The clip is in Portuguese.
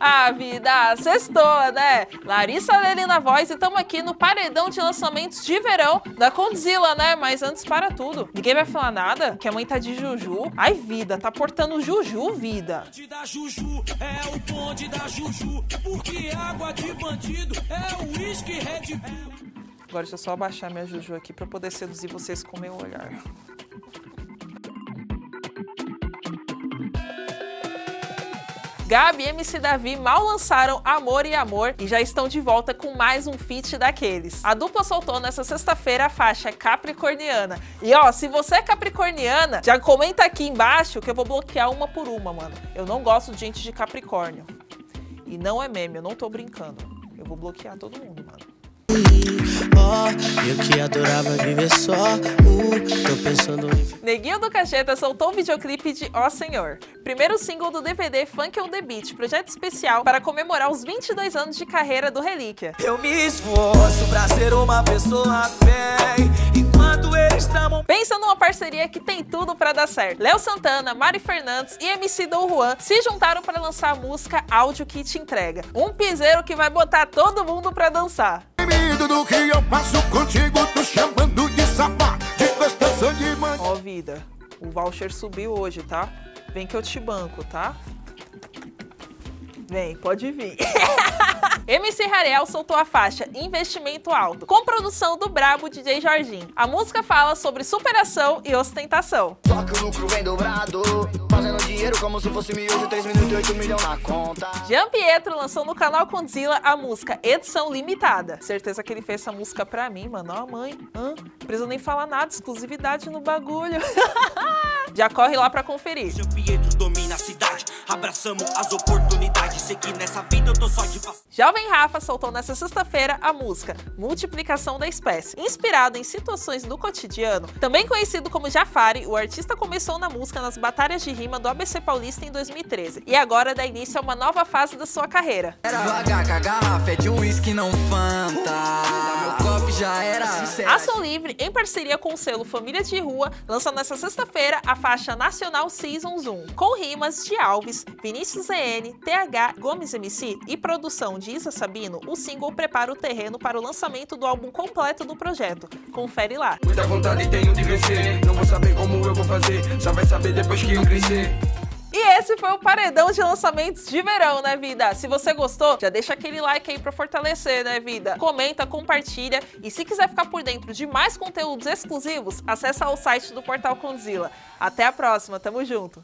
ah, vida, sextou, né? Larissa Lely na voz e estamos aqui no paredão de lançamentos de verão da Condzilla, né? Mas antes para tudo, ninguém vai falar nada? Que a mãe tá de Juju? Ai, vida, tá portando Juju, vida. da Juju é o bonde da Juju, porque água de bandido é o uísque Red Bull. Agora deixa eu só abaixar minha Juju aqui para poder seduzir vocês com meu olhar. Gabi e MC Davi mal lançaram Amor e Amor e já estão de volta com mais um feat daqueles. A dupla soltou nessa sexta-feira a faixa Capricorniana. E ó, se você é capricorniana, já comenta aqui embaixo que eu vou bloquear uma por uma, mano. Eu não gosto de gente de Capricórnio. E não é meme, eu não tô brincando. Eu vou bloquear todo mundo, eu que adorava viver só. Uh, tô pensando em. Neguinho do Cacheta soltou o videoclipe de Ó Senhor, primeiro single do DVD Funk on the Beat, projeto especial para comemorar os 22 anos de carreira do Relíquia. Eu me esforço pra ser uma pessoa bem, enquanto eles. Pensa numa parceria que tem tudo para dar certo. Léo Santana, Mari Fernandes e MC Dom Juan se juntaram para lançar a música Áudio que te entrega. Um piseiro que vai botar todo mundo para dançar. Do que eu passo contigo, tô chamando de safado, de gostoso de manhã. Ó vida, o voucher subiu hoje, tá? Vem que eu te banco, tá? Vem, pode vir. MC Rariel soltou a faixa Investimento Alto, com produção do brabo DJ Jorginho. A música fala sobre superação e ostentação. Só que o lucro vem dobrado, fazendo dinheiro como se fosse miojo, 3 minutos e 8 milhões na conta. Jean Pietro lançou no canal Condzilla a música Edição Limitada. Certeza que ele fez essa música pra mim, mano. Ó, mãe, hã? Não precisa nem falar nada, exclusividade no bagulho. Já corre lá pra conferir. Jean Pietro domina a cidade, abraçamos as oportunidades. Sei que nessa vida eu tô só de. Jovem Rafa soltou nessa sexta-feira a música Multiplicação da Espécie. Inspirado em situações do cotidiano, também conhecido como Jafari, o artista começou na música nas batalhas de rima do ABC Paulista em 2013 e agora dá início a uma nova fase da sua carreira. Devagar com a garrafa é de uísque, não fanta. Meu copo já Ação Livre, em parceria com o selo Família de Rua, lança nesta sexta-feira a faixa Nacional Seasons 1, com rimas de Alves, Vinícius ZN, TH, Gomes MC e produção de Isa Sabino, o single prepara o terreno para o lançamento do álbum completo do projeto. Confere lá. Muita vontade tenho de vencer. Não vou saber como eu vou fazer. Só vai saber depois que eu crescer. E esse foi o paredão de lançamentos de verão, né, vida? Se você gostou, já deixa aquele like aí pra fortalecer, né, vida? Comenta, compartilha e se quiser ficar por dentro de mais conteúdos exclusivos, acessa o site do Portal Condzilla. Até a próxima, tamo junto!